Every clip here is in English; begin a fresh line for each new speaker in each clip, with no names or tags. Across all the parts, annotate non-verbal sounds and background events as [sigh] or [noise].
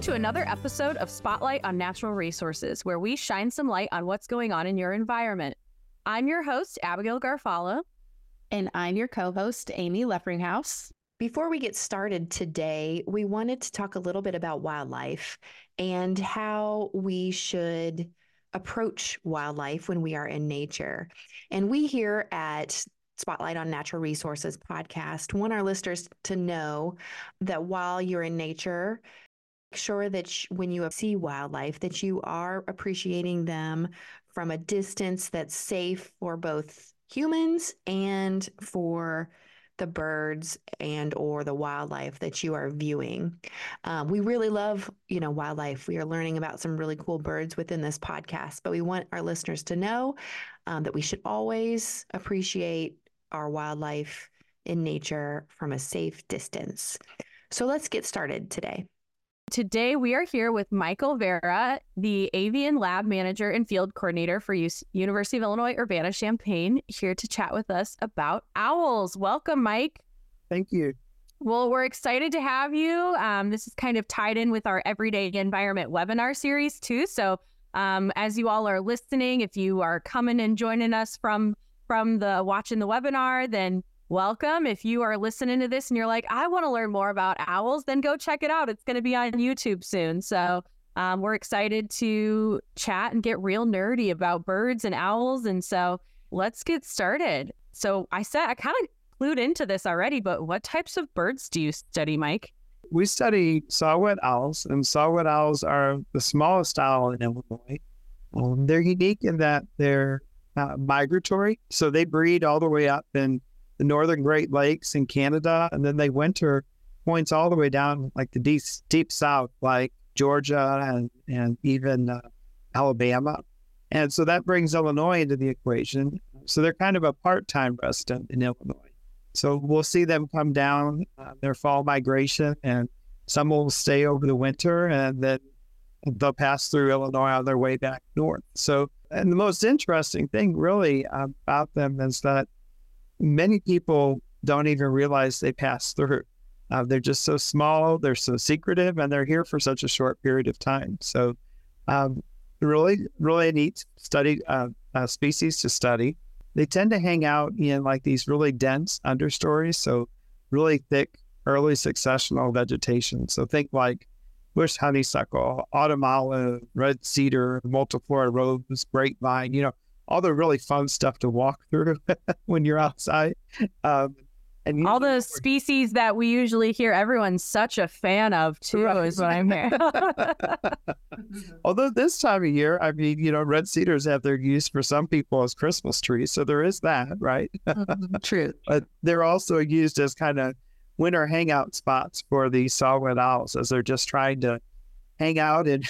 Welcome to another episode of Spotlight on Natural Resources, where we shine some light on what's going on in your environment. I'm your host, Abigail Garfalo.
And I'm your co host, Amy Leffringhouse.
Before we get started today, we wanted to talk a little bit about wildlife and how we should approach wildlife when we are in nature. And we here at Spotlight on Natural Resources podcast want our listeners to know that while you're in nature, make sure that sh- when you see wildlife that you are appreciating them from a distance that's safe for both humans and for the birds and or the wildlife that you are viewing. Um, we really love, you know, wildlife. We are learning about some really cool birds within this podcast, but we want our listeners to know um, that we should always appreciate our wildlife in nature from a safe distance. So let's get started today.
Today, we are here with Michael Avara, the Avian Lab Manager and Field Coordinator for University of Illinois Urbana Champaign, here to chat with us about owls. Welcome, Mike.
Thank you.
Well, we're excited to have you. Um, this is kind of tied in with our Everyday Environment webinar series, too. So, um, as you all are listening, if you are coming and joining us from from the watching the webinar, then welcome. If you are listening to this and you're like, I want to learn more about owls, then go check it out. It's going to be on YouTube soon. So um, we're excited to chat and get real nerdy about birds and owls. And so let's get started. So I said, I kind of clued into this already, but what types of birds do you study, Mike?
We study saw-whet owls, and saw-whet owls are the smallest owl in Illinois. Um, they're unique in that they're uh, migratory, so they breed all the way up in the northern Great Lakes in Canada, and then they winter points all the way down like the deep deep south, like Georgia and and even uh, Alabama, and so that brings Illinois into the equation. So they're kind of a part time resident in Illinois. So we'll see them come down uh, their fall migration, and some will stay over the winter, and then they'll pass through Illinois on their way back north. So, and the most interesting thing really about them is that many people don't even realize they pass through. Uh, they're just so small, they're so secretive, and they're here for such a short period of time. So, um, really, really a neat study uh, uh, species to study. They tend to hang out in like these really dense understories, so really thick early successional vegetation. So think like bush honeysuckle, autumn olive, red cedar, multiflora rose, grapevine. You know, all the really fun stuff to walk through [laughs] when you're outside. Um,
and all the species that we usually hear everyone's such a fan of too right. is what I'm hearing. [laughs]
Although this time of year, I mean, you know, red cedars have their use for some people as Christmas trees, so there is that, right?
Mm-hmm. [laughs] True.
but they're also used as kind of winter hangout spots for the saw-whet owls as they're just trying to hang out in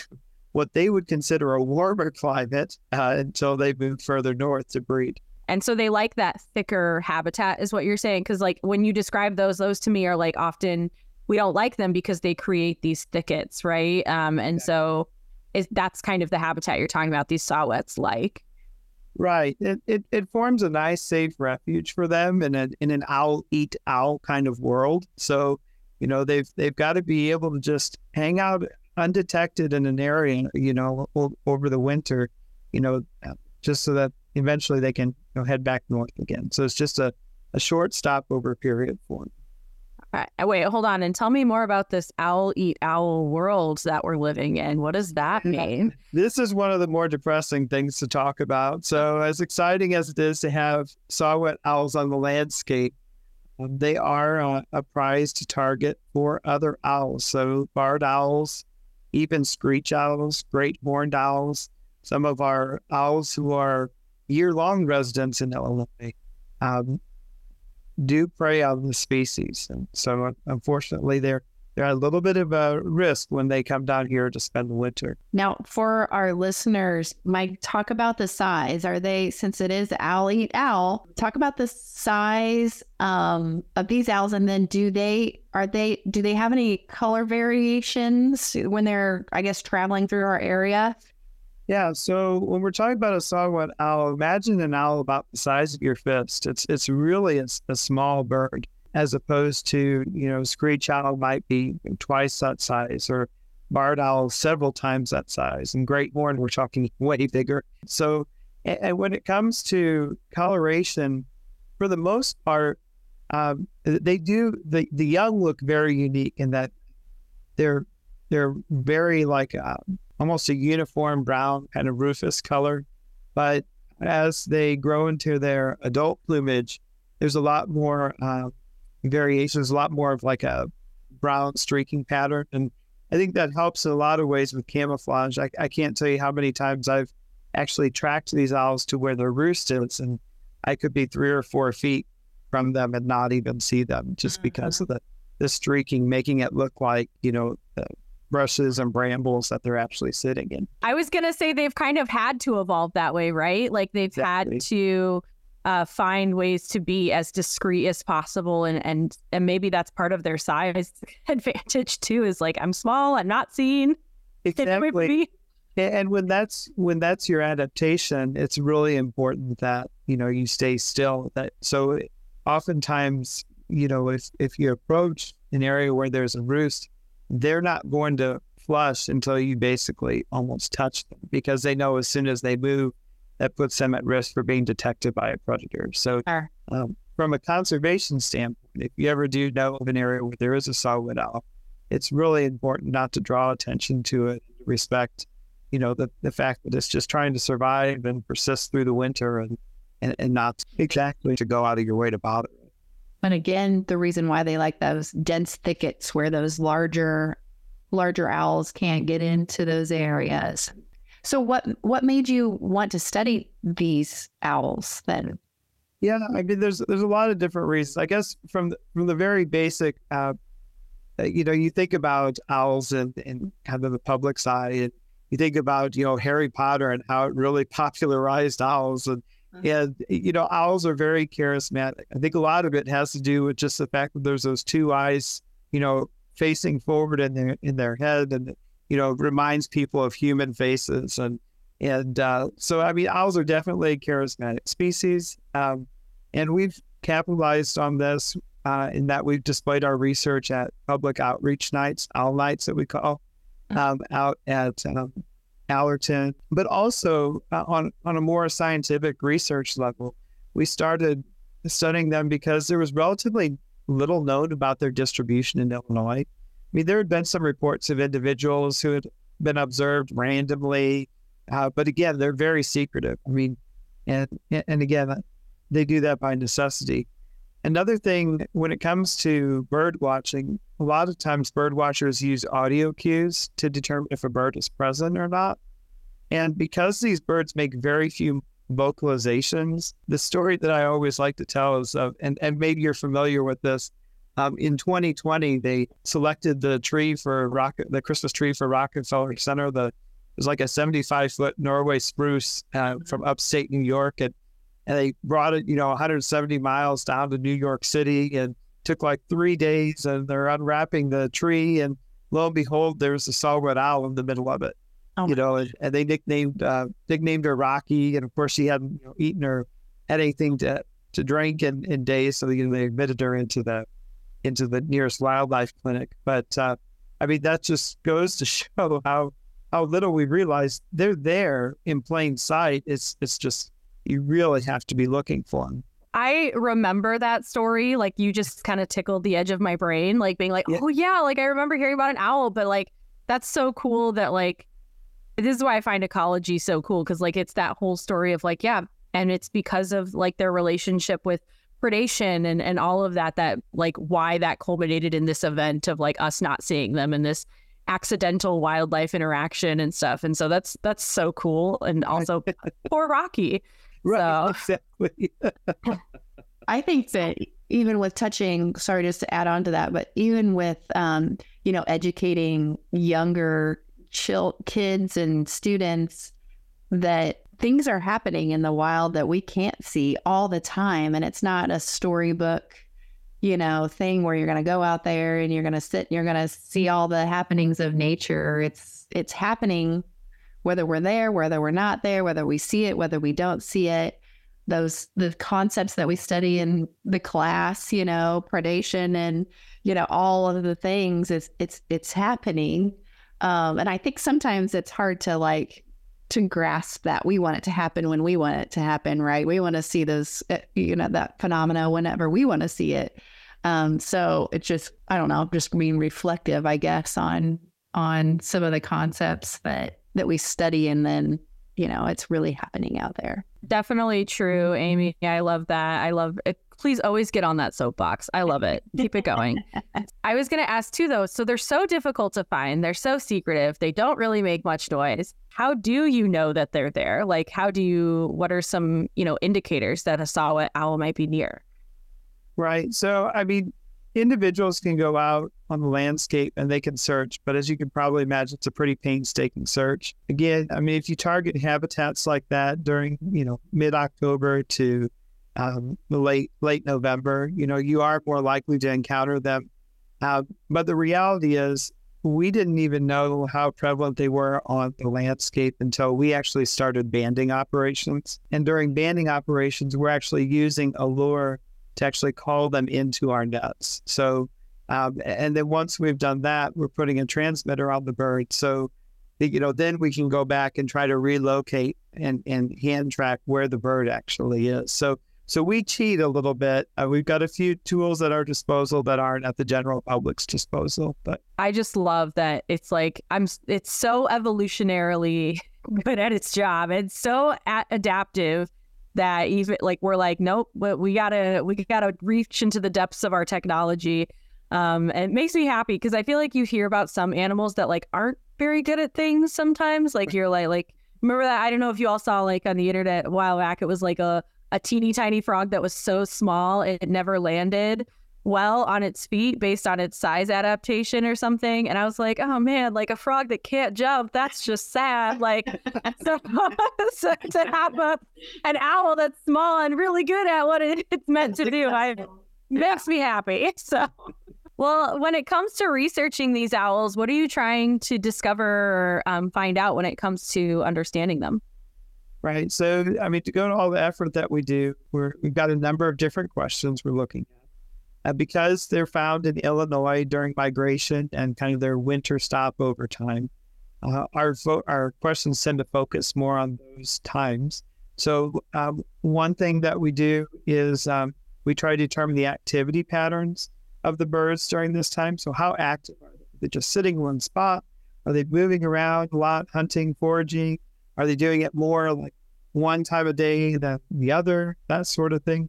what they would consider a warmer climate uh, until they move further north to breed.
And so they like that thicker habitat, is what you're saying. Because, like, when you describe those, those to me are like often we don't like them because they create these thickets, right? Um, and yeah. so is, that's kind of the habitat you're talking about, these saw-whets like.
Right. It, it, it forms a nice, safe refuge for them in, a, in an owl eat owl kind of world. So, you know, they've, they've got to be able to just hang out undetected in an area, you know, o- over the winter, you know, just so that eventually they can you know, head back north again. So it's just a, a short stopover period for them.
All right. Wait, hold on and tell me more about this owl eat owl world that we're living in. What does that mean?
This is one of the more depressing things to talk about. So, as exciting as it is to have saw-whet owls on the landscape, um, they are uh, a prized target for other owls. So, barred owls, even screech owls, great horned owls, some of our owls who are year long residents in Illinois um, do prey on the species. And so, unfortunately, they're they're a little bit of a risk when they come down here to spend the winter.
Now, for our listeners, Mike, talk about the size. Are they, since it is owl eat owl, talk about the size um, of these owls, and then do they are they do they have any color variations when they're, I guess, traveling through our area?
Yeah. So when we're talking about a saw-whet owl, imagine an owl about the size of your fist. It's it's really a, a small bird, as opposed to you know screech owl might be twice that size, or barred owl several times that size, and great horn we're talking [laughs] way bigger. So, and, when it comes to coloration, for the most part, um, they do the the young look very unique in that they're they're very like a, uh, almost a uniform brown kind of rufous color, but as they grow into their adult plumage, there's a lot more uh, variations, a lot more of like a brown streaking pattern, and I think that helps in a lot of ways with camouflage. I, I can't tell you how many times I've actually tracked these owls to where their roost is, and I could be three or four feet from them and not even see them just mm-hmm. because of the, the streaking, making it look like, you know, brushes and brambles that they're actually sitting in.
I was going to say they've kind of had to evolve that way, right? Like they've exactly. had to uh, find ways to be as discreet as possible. And, and, and maybe that's part of their size [laughs] advantage too, is like, I'm small, I'm not seen. [laughs]
Exactly. And when that's when that's your adaptation, it's really important that you know you stay still. That so oftentimes, you know, if if you approach an area where there's a roost, they're not going to flush until you basically almost touch them because they know as soon as they move, that puts them at risk for being detected by a predator. So, sure. um, from a conservation standpoint, if you ever do know of an area where there is a saw-whet owl, it's really important not to draw attention to it, respect, you know, the, the fact that it's just trying to survive and persist through the winter and and, and not exactly to go out of your way to bother it.
And again, the reason why they like those dense thickets where those larger larger owls can't get into those areas. So what what made you want to study these owls then?
Yeah, I mean, there's there's a lot of different reasons. I guess from the, from the very basic, uh, uh you know, you think about owls and in kind of the public side, and you think about you know Harry Potter and how it really [laughs] popularized owls, and Mm-hmm. And, you know, owls are very charismatic. I think a lot of it has to do with just the fact that there's those two eyes, you know, facing forward in their in their head and you know reminds people of human faces and and uh, so I mean owls are definitely a charismatic species um, and we've capitalized on this uh, in that we've displayed our research at public outreach nights owl nights that we call mm-hmm. um, out at um, Allerton, but also uh, on, on a more scientific research level. We started studying them because there was relatively little known about their distribution in Illinois. I mean, there had been some reports of individuals who had been observed randomly, uh, but again, they're very secretive. I mean, and and again, they do that by necessity. Another thing, when it comes to bird watching, a lot of times bird watchers use audio cues to determine if a bird is present or not. And because these birds make very few vocalizations, the story that I always like to tell is of, and, and maybe you're familiar with this. Um, in 2020, they selected the tree for the Christmas tree for Rockefeller Center. The it was like a 75 foot Norway spruce uh, from upstate New York, and and they brought it, you know, 170 miles down to New York City and took like three days. And they're unwrapping the tree, and lo and behold, there's a saw-whet owl in the middle of it. Oh you know, and, and, they nicknamed uh, nicknamed her Rocky, and of course she hadn't you know, eaten or had anything to to drink in, in days, so you know, they admitted her into the into the nearest wildlife clinic. But uh, I mean, that just goes to [laughs] show how how little we realize they're there in plain sight. It's it's just you really have to be looking for them.
I remember that story. Like you just kind of tickled the edge of my brain, like being like, yeah. oh yeah, like I remember hearing about an owl, but like that's so cool that like this is why I find ecology so cool because like it's that whole story of like yeah, and it's because of like their relationship with predation and and all of that that like why that culminated in this event of like us not seeing them and this accidental wildlife interaction and stuff. And so that's that's so cool. And also poor Rocky. [laughs]
Right. So. Exactly. [laughs]
I think that even with touching, sorry just to add on to that, but even with um, you know, educating younger chill kids and students that things are happening in the wild that we can't see all the time and it's not a storybook you know thing where you're going to go out there and you're going to sit and you're going to see all the happenings of nature. It's it's happening whether we're there whether we're not there whether we see it whether we don't see it. Those the concepts that we study in the class you know predation and you know all of the things it's it's it's happening. Um, and I think sometimes it's hard to like to grasp that we want it to happen when we want it to happen, right? We want to see those, uh, you know, that phenomena whenever we want to see it. Um, so it's just, I don't know, just being reflective, I guess, on on some of the concepts that that we study, and then you know, it's really happening out there.
Definitely true, Amy. I love that. I love it. Please always get on that soapbox. I love it. Keep it going. [laughs] I was going to ask too, though. So they're so difficult to find. They're so secretive. They don't really make much noise. How do you know that they're there? Like, how do you? What are some you know indicators that a saw owl might be near?
Right. So, I mean, individuals can go out on the landscape and they can search, but as you can probably imagine, it's a pretty painstaking search. Again, I mean, if you target habitats like that during, you know, mid October to um, late late November, you know, you are more likely to encounter them. Uh, but the reality is, we didn't even know how prevalent they were on the landscape until we actually started banding operations. And during banding operations, we're actually using a lure to actually call them into our nets. So, um, and then once we've done that, we're putting a transmitter on the bird. So, you know, then we can go back and try to relocate and, and hand track where the bird actually is. So, so we cheat a little bit. Uh, we've got a few tools at our disposal that aren't at the general public's disposal. But
I just love that it's like I'm. It's so evolutionarily [laughs] good at its job. It's so adaptive that even like we're like nope we gotta we gotta reach into the depths of our technology um and it makes me happy because i feel like you hear about some animals that like aren't very good at things sometimes like you're like like remember that i don't know if you all saw like on the internet a while back it was like a a teeny tiny frog that was so small it never landed well on its feet based on its size adaptation or something. And I was like, oh man, like a frog that can't jump, that's just sad. Like [laughs] so, so to have a, an owl that's small and really good at what it, it's meant to do, I, makes me happy. [laughs] So well, when it comes to researching these owls, what are you trying to discover or um, find out when it comes to understanding them?
Right. So, I mean, to go to all the effort that we do, we're, we've got a number of different questions we're looking at. Uh, because they're found in Illinois during migration and kind of their winter stop over time, uh, our fo- our questions tend to focus more on those times. So um, one thing that we do is um, we try to determine the activity patterns of the birds during this time. So how active are they? Are they just sitting in one spot? Are they moving around a lot, hunting, foraging? Are they doing it more like one time a day than the other? That sort of thing.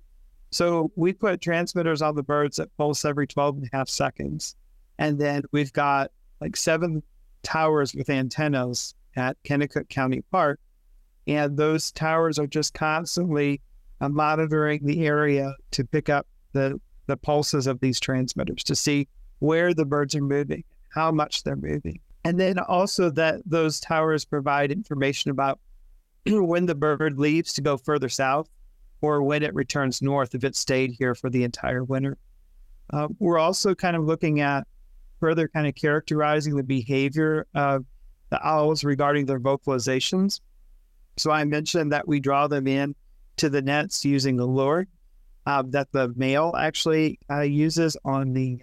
So we put transmitters on the birds that pulse every 12 and a half seconds. And then we've got like seven towers with antennas at Kennekuk County Park. And those towers are just constantly uh, monitoring the area to pick up the, the pulses of these transmitters to see where the birds are moving, how much they're moving. And then also that those towers provide information about [clears throat] when the bird leaves to go further south or when it returns north if it stayed here for the entire winter. Uh, we're also kind of looking at further kind of characterizing the behavior of the owls regarding their vocalizations. So I mentioned that we draw them in to the nets using the lure uh, that the male actually uh, uses on the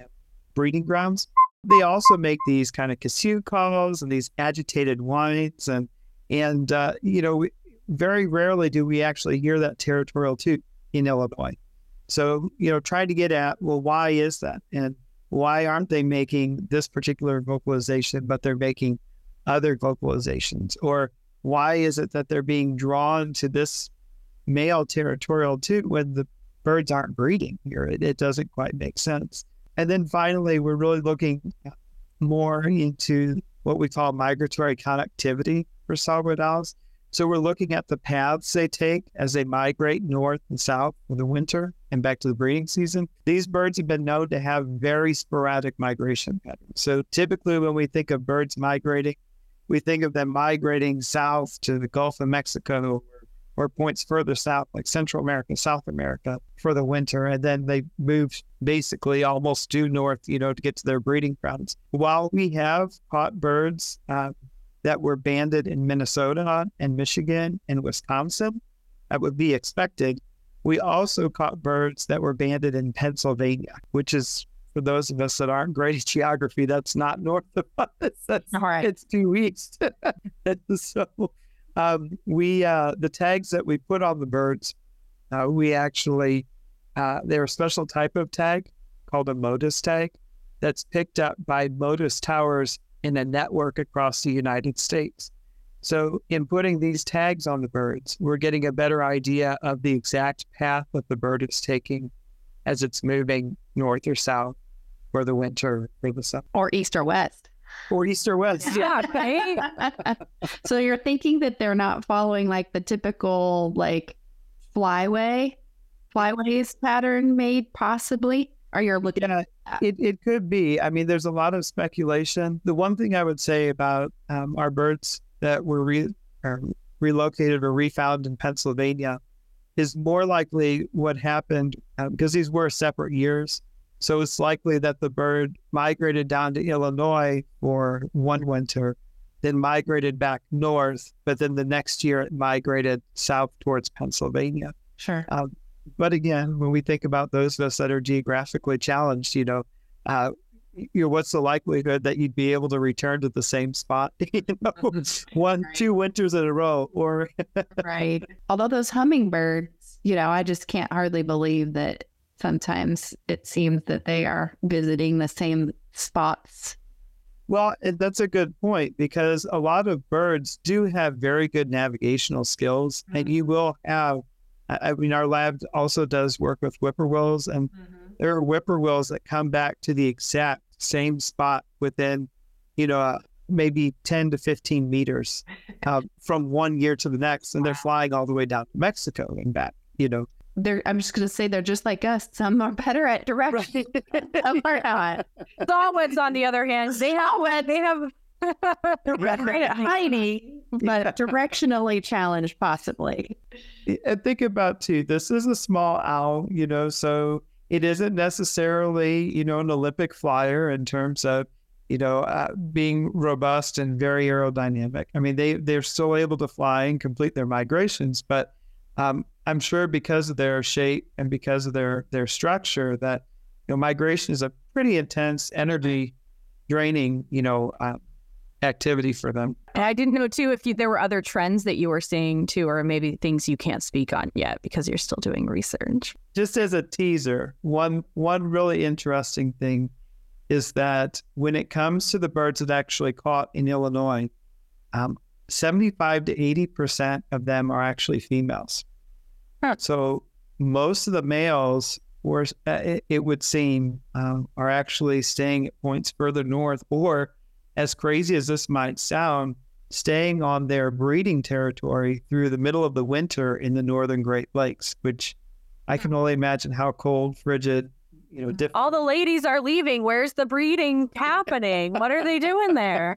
breeding grounds. They also make these kind of calls and these agitated whines, and and uh, you know very rarely do we actually hear that territorial toot in Illinois. So, you know, trying to get at, well, why is that? And why aren't they making this particular vocalization, but they're making other vocalizations? Or why is it that they're being drawn to this male territorial toot when the birds aren't breeding here? It, it doesn't quite make sense. And then finally, we're really looking more into what we call migratory connectivity for saw-whet owls. So we're looking at the paths they take as they migrate north and south for the winter and back to the breeding season. These birds have been known to have very sporadic migration patterns. So typically, when we think of birds migrating, we think of them migrating south to the Gulf of Mexico or points further south, like Central America, South America, for the winter. And then they move basically almost due north, you know, to get to their breeding grounds. While we have caught birds, uh, that were banded in Minnesota and Michigan and Wisconsin. That would be expected. We also caught birds that were banded in Pennsylvania, which is for those of us that aren't great at geography, that's not north of us. [laughs] That's,
All right.
It's due [laughs] east. so um, we uh, the tags that we put on the birds, uh, we actually uh, they're a special type of tag called a Motus tag that's picked up by Motus towers in a network across the United States. So, in putting these tags on the birds, we're getting a better idea of the exact path that the bird is taking as it's moving north or south for the winter or the summer.
Or east or west.
Or east or west.
Yeah, right? [laughs]
so you're thinking that they're not following like the typical like flyway, flyways pattern made possibly? Or you're looking
Yeah, it, it could be. I mean, there's a lot of speculation. The one thing I would say about um, our birds that were re- or relocated or refound in Pennsylvania is more likely what happened because these were separate years. So it's likely that the bird migrated down to Illinois for one winter, then migrated back north, but then the next year it migrated south towards Pennsylvania.
Sure.
Um, but again, when we think about those of us that are geographically challenged, you know, uh, you know, what's the likelihood that you'd be able to return to the same spot, [laughs] you know, [laughs] one,
Right.
two winters in a row, or
right. Although those hummingbirds, you know, I just can't hardly believe that sometimes it seems that they are visiting the same spots.
Well, that's a good point because a lot of birds do have very good navigational skills, and you will have. I mean, our lab also does work with whippoorwills, and there are whippoorwills that come back to the exact same spot within, you know, uh, maybe 10 to 15 meters [laughs] uh, from one year to the next. And they're flying all the way down to Mexico and back, you know.
They're, I'm just going to say they're just like us. Some are better at direction, [laughs] some are not.
Saw-whets, on the other hand, they have they have
They're great at hiding, but directionally challenged, possibly.
And think about too, this is a small owl, you know, so it isn't necessarily, you know, an Olympic flyer in terms of, you know, uh, being robust and very aerodynamic. I mean, they they're still able to fly and complete their migrations, but um, I'm sure because of their shape and because of their their structure that you know migration is a pretty intense, energy draining, you know, uh, activity for them.
And I didn't know too if you, there were other trends that you were seeing too, or maybe things you can't speak on yet because you're still doing research.
just as a teaser, one one really interesting thing is that when it comes to the birds that actually caught in Illinois, um, 75 to 80 percent of them are actually females. So most of the males were, uh, it, it would seem, um, are actually staying at points further north, or as crazy as this might sound, staying on their breeding territory through the middle of the winter in the northern Great Lakes, which I can only imagine how cold, frigid, you know, different.
All the ladies are leaving. Where's the breeding [laughs] happening? What are they doing there?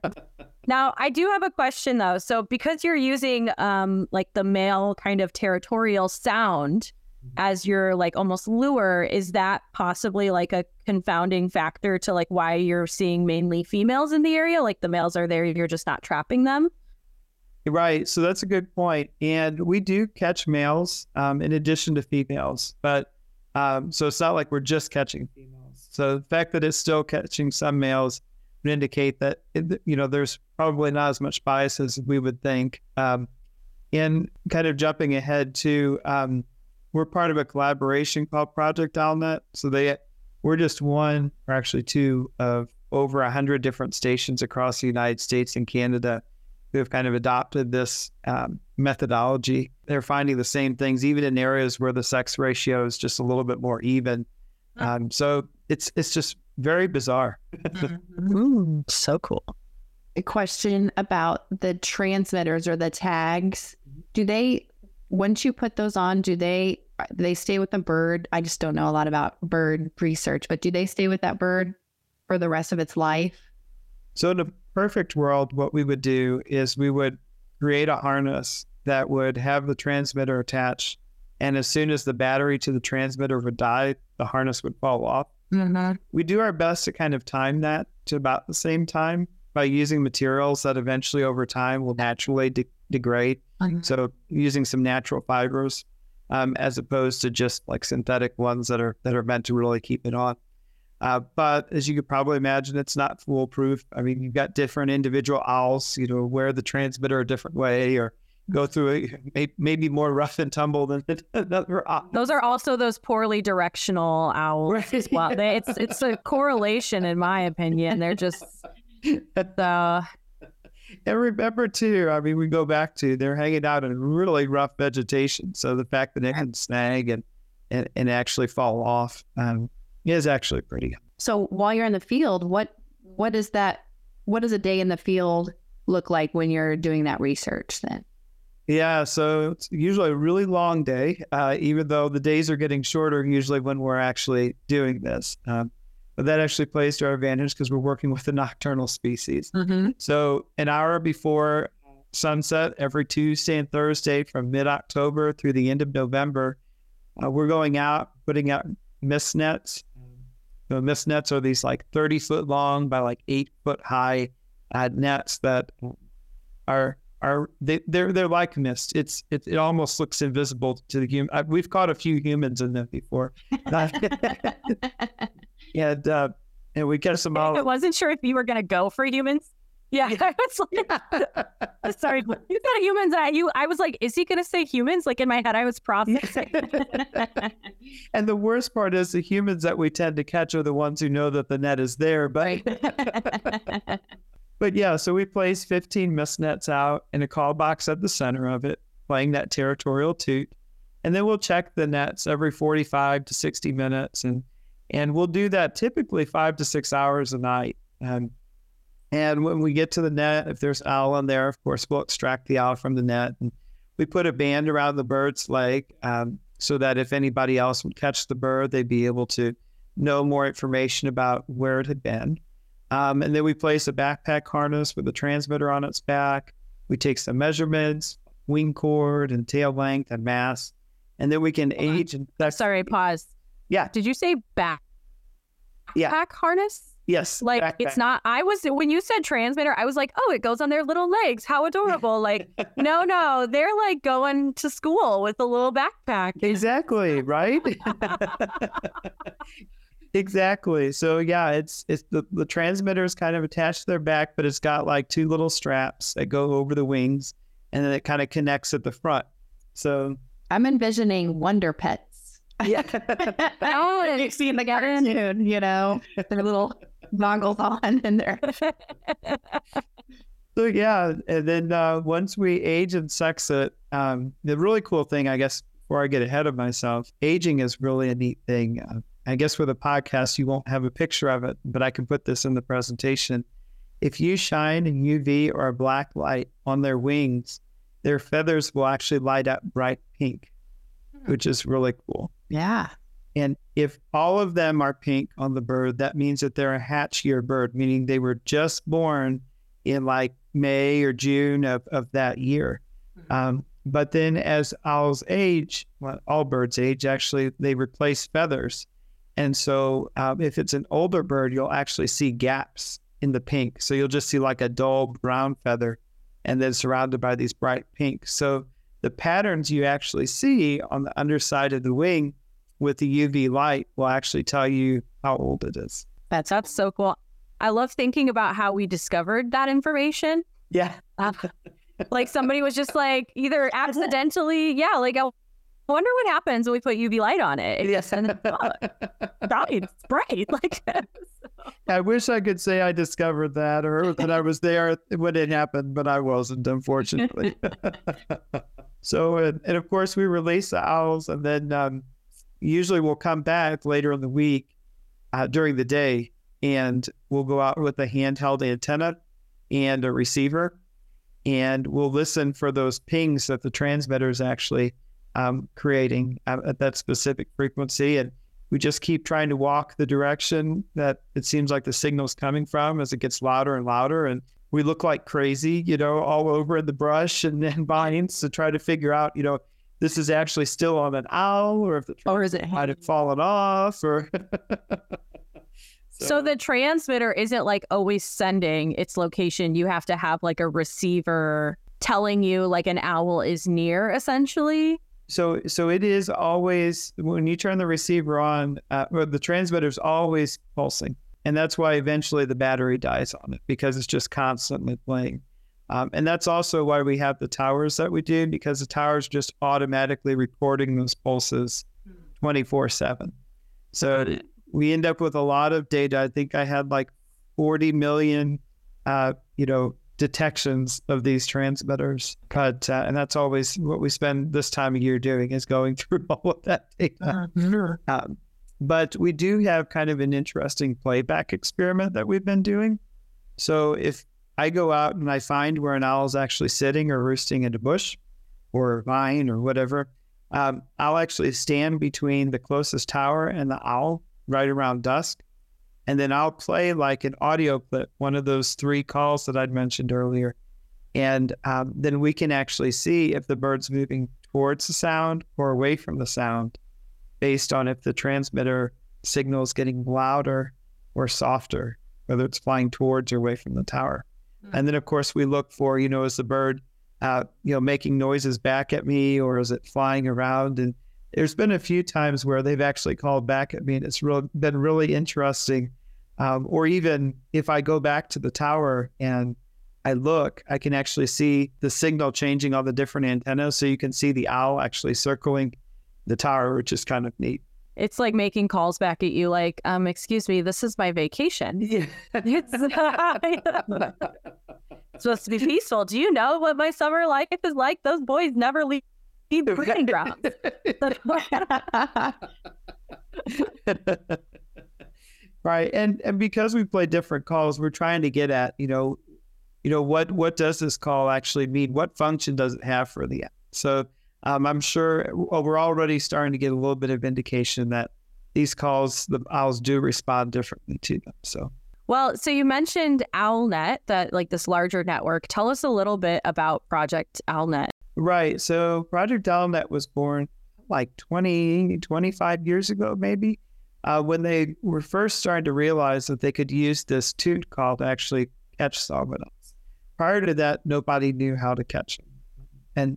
Now, I do have a question though. So, because you're using um like the male kind of territorial sound as your like almost lure, is that possibly like a confounding factor to like why you're seeing mainly females in the area? Like the males are there, you're just not trapping them.
Right. So that's a good point. And we do catch males um, in addition to females, but um, so it's not like we're just catching females. So the fact that it's still catching some males would indicate that it, you know there's probably not as much bias as we would think. Um, and kind of jumping ahead to, um, we're part of a collaboration called Project OwlNet. So they we're just one, or actually two, of over a hundred different stations across the United States and Canada who have kind of adopted this um, methodology. They're finding the same things, even in areas where the sex ratio is just a little bit more even. Um, so it's it's just very bizarre.
Ooh, so cool.
A question about the transmitters or the tags. Do they, once you put those on, do they do they stay with the bird? I just don't know a lot about bird research, but do they stay with that bird for the rest of its life?
So in a perfect world, what we would do is we would create a harness that would have the transmitter attached, and as soon as the battery to the transmitter would die, the harness would fall off.
Mm-hmm.
We do our best to kind of time that to about the same time by using materials that eventually over time will naturally de- degrade. So using some natural fibers, um, as opposed to just like synthetic ones that are that are meant to really keep it on. Uh, but as you could probably imagine, it's not foolproof. I mean, you've got different individual owls, you know, wear the transmitter a different way or go through a [laughs] maybe more rough and tumble than [laughs] another owl.
Those are also those poorly directional owls right. as well. They, it's it's a correlation, in my opinion. They're just [laughs] the.
And remember too, I mean, we go back to they're hanging out in really rough vegetation. So the fact that they can snag and and, and actually fall off um, is actually pretty.
So while you're in the field, what what is that? What does a day in the field look like when you're doing that research? Then.
Yeah, so it's usually a really long day, uh, even though the days are getting shorter usually when we're actually doing this. Um, but that actually plays to our advantage because we're working with the [laughs] nocturnal species. Mm-hmm. So an hour before sunset every Tuesday and Thursday from mid October through the end of November, uh, we're going out, putting out mist nets. The mist nets are these like 30 foot long by like eight foot high uh, nets that are are they, they're they're like mist. It's it, it almost looks invisible to the human. Uh, we've caught a few humans in them before. [laughs] [laughs] and uh, and we catch them all.
I wasn't sure if you were going to go for humans. Yeah, [laughs] I was like, sorry, you got humans at you. I was like, is he going to say humans? Like in my head, I was processing. [laughs]
and the worst part is the humans that we tend to catch are the ones who know that the net is there. But, [laughs] but yeah, so we place 15 mist nets out in a call box at the center of it, playing that territorial toot. And then we'll check the nets every 45 to 60 minutes and and we'll do that typically five to six hours a night. Um, and when we get to the net, if there's owl in there, of course, we'll extract the owl from the net. And we put a band around the bird's leg um, so that if anybody else would catch the bird, they'd be able to know more information about where it had been. Um, and then we place a backpack harness with a transmitter on its back. We take some measurements, wing chord and tail length and mass. And then we can age and.
Sorry, pause.
Yeah.
Did you say back?
Yeah.
Back harness?
Yes.
Like
backpack.
it's not. I was when you said transmitter, I was like, oh, it goes on their little legs. How adorable! like, no, [laughs] no, they're like going to school with a little backpack.
Exactly. Right. [laughs] exactly. So yeah, it's it's the the transmitter is kind of attached to their back, but it's got like two little straps that go over the wings, and then it kind of connects at the front. So
I'm envisioning Wonder pets.
yeah. oh, and
you've seen the cartoon, you know, with their little goggles on in there. [laughs]
so yeah, and then uh, once we age and sex it, um, the really cool thing, I guess, before I get ahead of myself, aging is really a neat thing. Uh, I guess with a podcast, you won't have a picture of it, but I can put this in the presentation. If you shine a UV or a black light on their wings, their feathers will actually light up bright pink, hmm. which is really cool.
Yeah.
And if all of them are pink on the bird, that means that they're a hatch year bird, meaning they were just born in like May or June of, of that year. Mm-hmm. Um, but then as owls age, well, all birds age, actually, they replace feathers. And so um, if it's an older bird, you'll actually see gaps in the pink. So you'll just see like a dull brown feather and then surrounded by these bright pink. So the patterns you actually see on the underside of the wing with the UV light will actually tell you how old it is.
That's that's so cool. I love thinking about how we discovered that information.
Yeah. Uh, [laughs]
like somebody was just like either accidentally, yeah, like I wonder what happens when we put UV light on it.
Yes.
And oh, it's bright. Like [laughs]
I wish I could say I discovered that or that I was there when it happened, but I wasn't, unfortunately. [laughs] so, and, and, of course, we release the owls, and then um, usually we'll come back later in the week uh, during the day and we'll go out with a handheld antenna and a receiver and we'll listen for those pings that the transmitter is actually um, creating at, at that specific frequency. And we just keep trying to walk the direction that it seems like the signal's coming from as it gets louder and louder. And we look like crazy you know all over in the brush and, then [laughs] vines to try to figure out you know this is actually still on an owl or if the
or is it
might have fallen off or [laughs]
so. so the transmitter isn't like always sending its location you have to have like a receiver telling you like an owl is near essentially
So so it is always when you turn the receiver on, uh, the transmitter is always pulsing, and that's why eventually the battery dies on it because it's just constantly playing. Um, and that's also why we have the towers that we do because the towers just automatically recording those pulses 24 7. So we end up with a lot of data. I think I had like 40 million, uh, you know, detections of these transmitters. But, uh, and that's always what we spend this time of year doing is going [laughs] through all of that data. Um, but we do have kind of an interesting playback experiment that we've been doing. So if I go out and I find where an owl is actually sitting or roosting in a bush or a vine or whatever, um, I'll actually stand between the closest tower and the owl right around dusk. And then I'll play like an audio clip, one of those three calls that I'd mentioned earlier. And um, then we can actually see if the bird's moving towards the sound or away from the sound based on if the transmitter signal is getting louder or softer, whether it's flying towards or away from the tower. Mm-hmm. And then, of course, we look for, you know, is the bird, uh, you know, making noises back at me or is it flying around? And there's been a few times where they've actually called back at me and it's real, been really interesting. Um, or even if I go back to the tower and I look, I can actually see the signal changing on the different antennas. So you can see the owl actually circling the tower, which is kind of neat.
It's like making calls back at you, like, um, excuse me, this is my vacation. Yeah. it's, [laughs] supposed to be peaceful. Do you know what my summer life is like? Those boys never leave the breeding grounds.
right. And and because we play different calls, we're trying to get at, you know, you know, what what does this call actually mean? What function does it have for the app? So um, I'm sure well, we're already starting to get a little bit of indication that these calls, the owls do respond differently to them. So,
well, so you mentioned OwlNet, that like this larger network. Tell us a little bit about Project OwlNet.
Right. So, Project OwlNet was born like 20, 25 years ago, maybe, uh, when they were first starting to realize that they could use this tune call to actually catch saw-whet. Prior to that, nobody knew how to catch them. And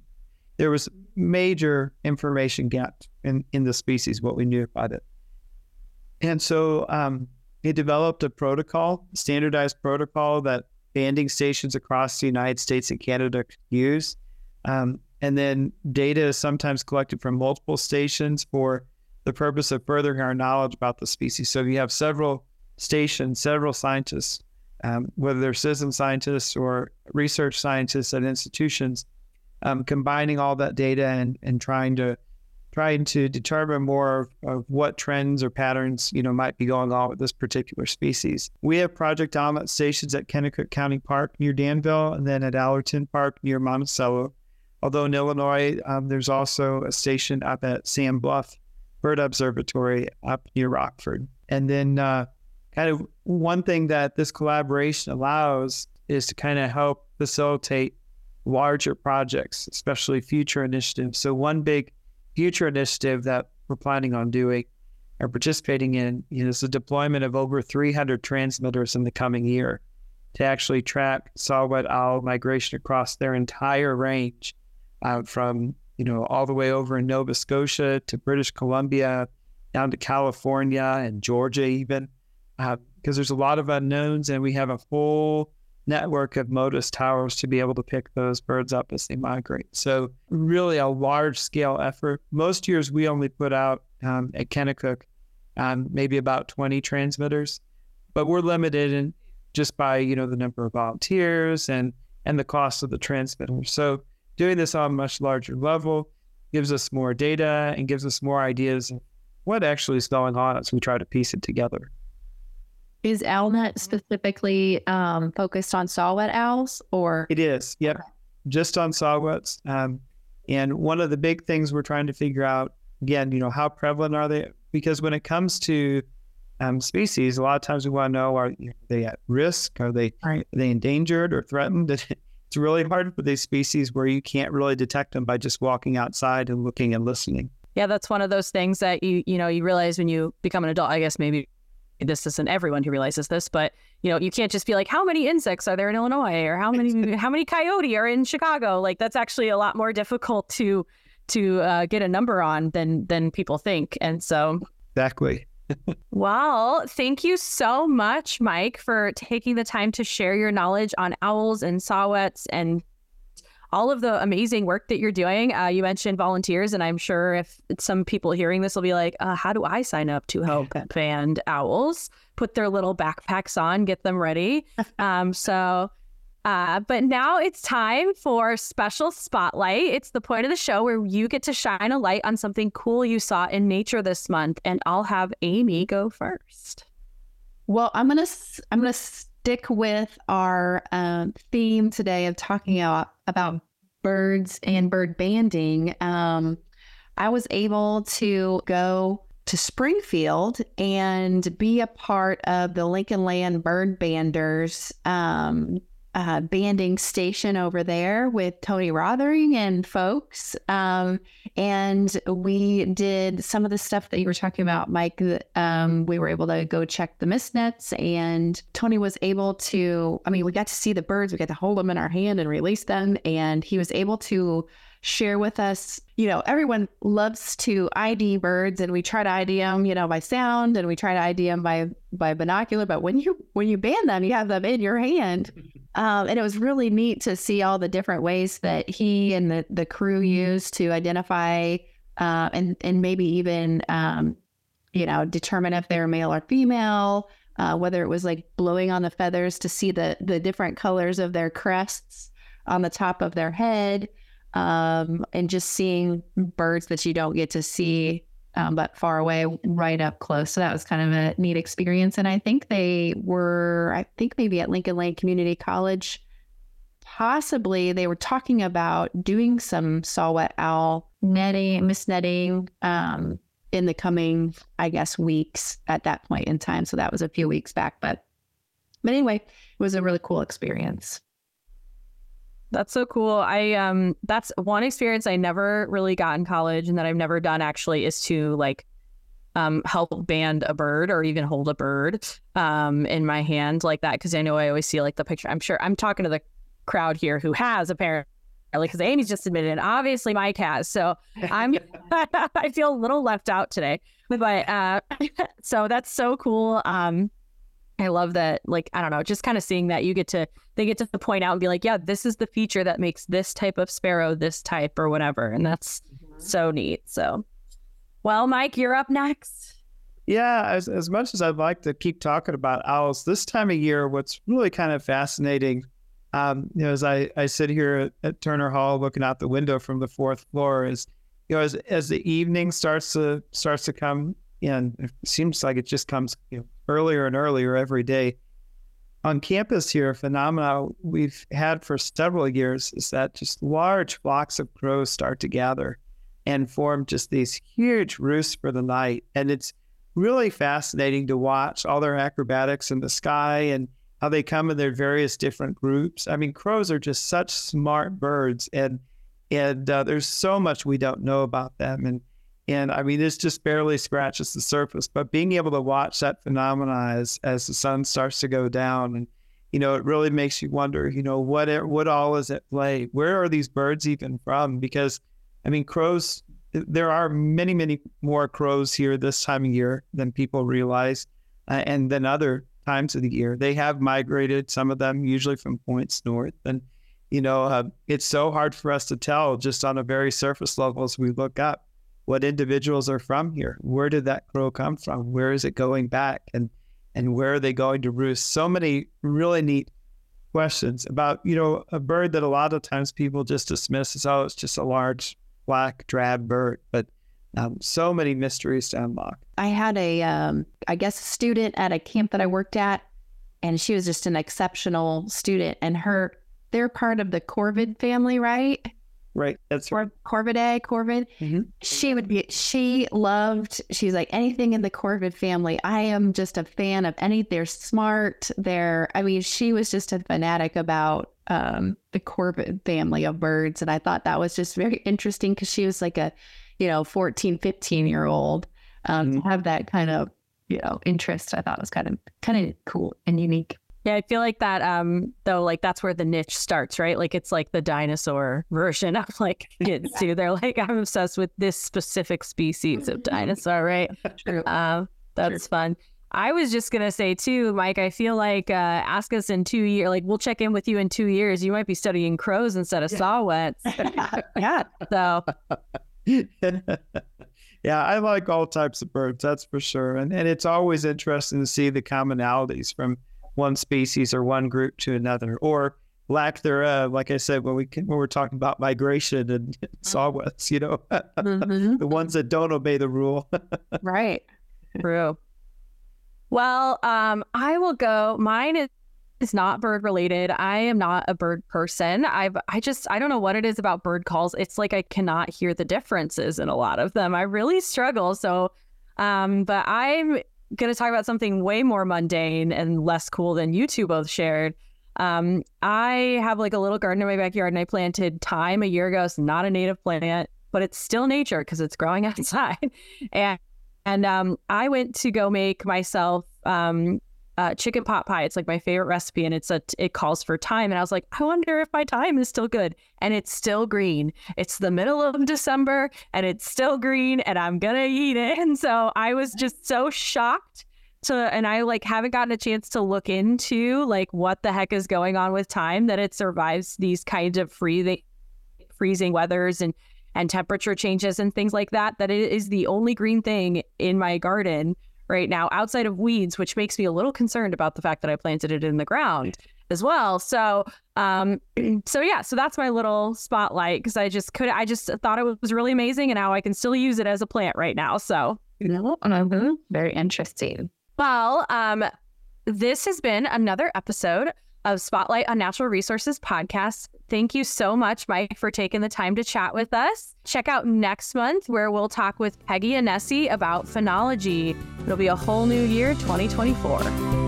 there was major information gap in, in the species, what we knew about it. And so um, he developed a protocol, standardized protocol that banding stations across the United States and Canada could use. Um, and then data is sometimes collected from multiple stations for the purpose of furthering our knowledge about the species. So you have several stations, several scientists, um, whether they're citizen scientists or research scientists at institutions, um, combining all that data and, and trying to trying to determine more of, of, what trends or patterns you know might be going on with this particular species. We have Project OwlNet stations at Kennekuk County Park near Danville, and then at Allerton Park near Monticello. Although in Illinois, um, there's also a station up at Sand Bluff Bird Observatory up near Rockford. And then, uh, kind of one thing that this collaboration allows is to kind of help facilitate larger projects, especially future initiatives. So, one big future initiative that we're planning on doing and participating in is the deployment of over 300 transmitters in the coming year to actually track saw-whet owl migration across their entire range, uh, from you know all the way over in Nova Scotia to British Columbia, down to California and Georgia, even because uh, there's a lot of unknowns, and we have a whole network of Motus towers to be able to pick those birds up as they migrate. So, really a large scale effort. Most years we only put out um, at Kennekuk um, maybe about 20 transmitters, but we're limited in just by you know the number of volunteers and and the cost of the transmitter. So, doing this on a much larger level gives us more data and gives us more ideas of what actually is going on as we try to piece it together.
Is OwlNet specifically um, focused on saw-whet owls, or
it is? Yep, okay. just on saw-whets. Um, and one of the big things we're trying to figure out again, you know, how prevalent are they? Because when it comes to um, species, a lot of times we want to know: are, are they at risk? Are they right. are they endangered or threatened? [laughs] it's really hard for these species where you can't really detect them by just walking outside and looking and listening.
Yeah, that's one of those things that you you know you realize when you become an adult. I guess maybe this isn't everyone who realizes this, but you know, you can't just be like, how many insects are there in Illinois or how many [laughs] how many coyote are in Chicago? Like that's actually a lot more difficult to to uh, get a number on than than people think. And so
exactly. [laughs]
well, thank you so much, Mike, for taking the time to share your knowledge on owls and saw-whets and all of the amazing work that you're doing. Uh, you mentioned volunteers, and I'm sure if some people hearing this will be like, uh, "How do I sign up to help [laughs] band owls put their little backpacks on, get them ready?" [laughs] Um, so uh, but now it's time for special spotlight. It's the point of the show where you get to shine a light on something cool you saw in nature this month, and I'll have Amy go first.
Well, I'm gonna I'm gonna stick with our um, theme today of talking about, about birds and bird banding. Um, I was able to go to Springfield and be a part of the Lincoln Land Bird Banders um, uh, banding station over there with Tony Rothering and folks. Um, and we did some of the stuff that you were talking about, Mike. Um, we were able to go check the mist nets, and Tony was able to. I mean, we got to see the birds, we got to hold them in our hand and release them, and he was able to share with us. You know, everyone loves to ID birds, and we try to ID them, you know, by sound, and we try to ID them by by binocular. But when you when you band them, you have them in your hand, [laughs] um, and it was really neat to see all the different ways that he and the the crew used to identify uh, and and maybe even um, you know determine if they're male or female. Uh, whether it was like blowing on the feathers to see the the different colors of their crests on the top of their head um, and just seeing birds that you don't get to see um, but far away right up close. So that was kind of a neat experience. And i think they were i think maybe at lincoln land community college possibly they were talking about doing some saw-whet owl netting mist netting um, in the coming i guess weeks at that point in time. So that was a few weeks back but but anyway it was a really cool experience
that's so cool. I um that's one experience I never really got in college and that I've never done actually is to like um help band a bird or even hold a bird um in my hand like that because I know I always see like the picture. I'm sure I'm talking to the crowd here who has apparently because Amy's just admitted and obviously Mike has. So I'm [laughs] [laughs] I feel a little left out today. But uh [laughs] so that's so cool. Um I love that, like, I don't know, just kind of seeing that you get to, they get to the point out and be like, yeah, this is the feature that makes this type of sparrow this type or whatever. And that's mm-hmm. so neat. So, well, Mike, you're up next.
Yeah, as, as much as I'd like to keep talking about owls, this time of year, what's really kind of fascinating, um, you know, as I, I sit here at, at Turner Hall looking out the window from the fourth floor, is you know, as, as the evening starts to starts to come in, it seems like it just comes you know, earlier and earlier every day. On campus here, a phenomena we've had for several years is that just large flocks of crows start to gather and form just these huge roosts for the night. And it's really fascinating to watch all their acrobatics in the sky and how they come in their various different groups. I mean, crows are just such smart birds, and and uh, there's so much we don't know about them. And and I mean, this just barely scratches the surface. But being able to watch that phenomenon as, as the sun starts to go down, and you know, it really makes you wonder, you know, what what all is at play? Where are these birds even from? Because I mean, crows. There are many, many more crows here this time of year than people realize, uh, and than other times of the year. They have migrated. Some of them usually from points north, and you know, uh, it's so hard for us to tell just on a very surface level as we look up what individuals are from here. Where did that crow come from? Where is it going back? And and where are they going to roost? So many really neat questions about, you know, a bird that a lot of times people just dismiss as, oh, it's just a large black drab bird. But um, so many mysteries to unlock.
I had a, um, I guess, a student at a camp that I worked at, and she was just an exceptional student. And her, they're part of the corvid family, right?
Right. That's right.
Corvidae, Corvid. Mm-hmm. She would be, she loved, she's like anything in the Corvid family. I am just a fan of any, they're smart. They're, I mean, she was just a fanatic about um, the Corvid family of birds. And I thought that was just very interesting because she was like a, you know, 14, 15 year old um, mm-hmm. to have that kind of, you know, interest. I thought was kind of, kind of cool and unique.
Yeah, I feel like that um though like that's where the niche starts, right? Like it's like the dinosaur [laughs] version of like [laughs] kids too. They're like I'm obsessed with this specific species of dinosaur, right? [laughs]
True.
Um that's fun. I was just gonna say too, Mike. I feel like uh, ask us in two years. Like we'll check in with you in two years. You might be studying crows instead of saw-whets.
yeah.
So
yeah, I like all types of birds, that's for sure. And and it's always interesting to see the commonalities from one species or one group to another, or lack thereof. Like I said, when we can, when we're talking about migration and [laughs] saw-whets, you know,
Mhm. [laughs]
the ones that don't obey the rule. [laughs]
Right.
True. Well, um, I will go. Mine is, is not bird related. I am not a bird person. I've I just I don't know what it is about bird calls. It's like I cannot hear the differences in a lot of them. I really struggle. So um, but I'm gonna talk about something way more mundane and less cool than you two both shared. Um, I have like a little garden in my backyard and I planted thyme a year ago. It's not a native plant, but it's still nature because it's growing [laughs] outside. and and um, I went to go make myself um, uh, chicken pot pie. It's like my favorite recipe, and it's a it calls for thyme. And I was like, I wonder if my thyme is still good, and it's still green. It's the middle of December, and it's still green, and I'm gonna eat it. And so I was just so shocked to, and I like haven't gotten a chance to look into like what the heck is going on with thyme that it survives these kinds of freezing freezing weathers and and temperature changes and things like that that it is the only green thing in my garden right now outside of weeds which makes me a little concerned about the fact that i planted it in the ground as well so um [clears throat] so yeah so that's my little spotlight because i just could i just thought it was really amazing and now i can still use it as a plant right now so.
Mhm. Very interesting.
well, um, this has been another episode of Spotlight on Natural Resources podcast. Thank you so much, Mike, for taking the time to chat with us. Check out next month where we'll talk with Peggy and Nessie about phenology. It'll be a whole new year, 2024.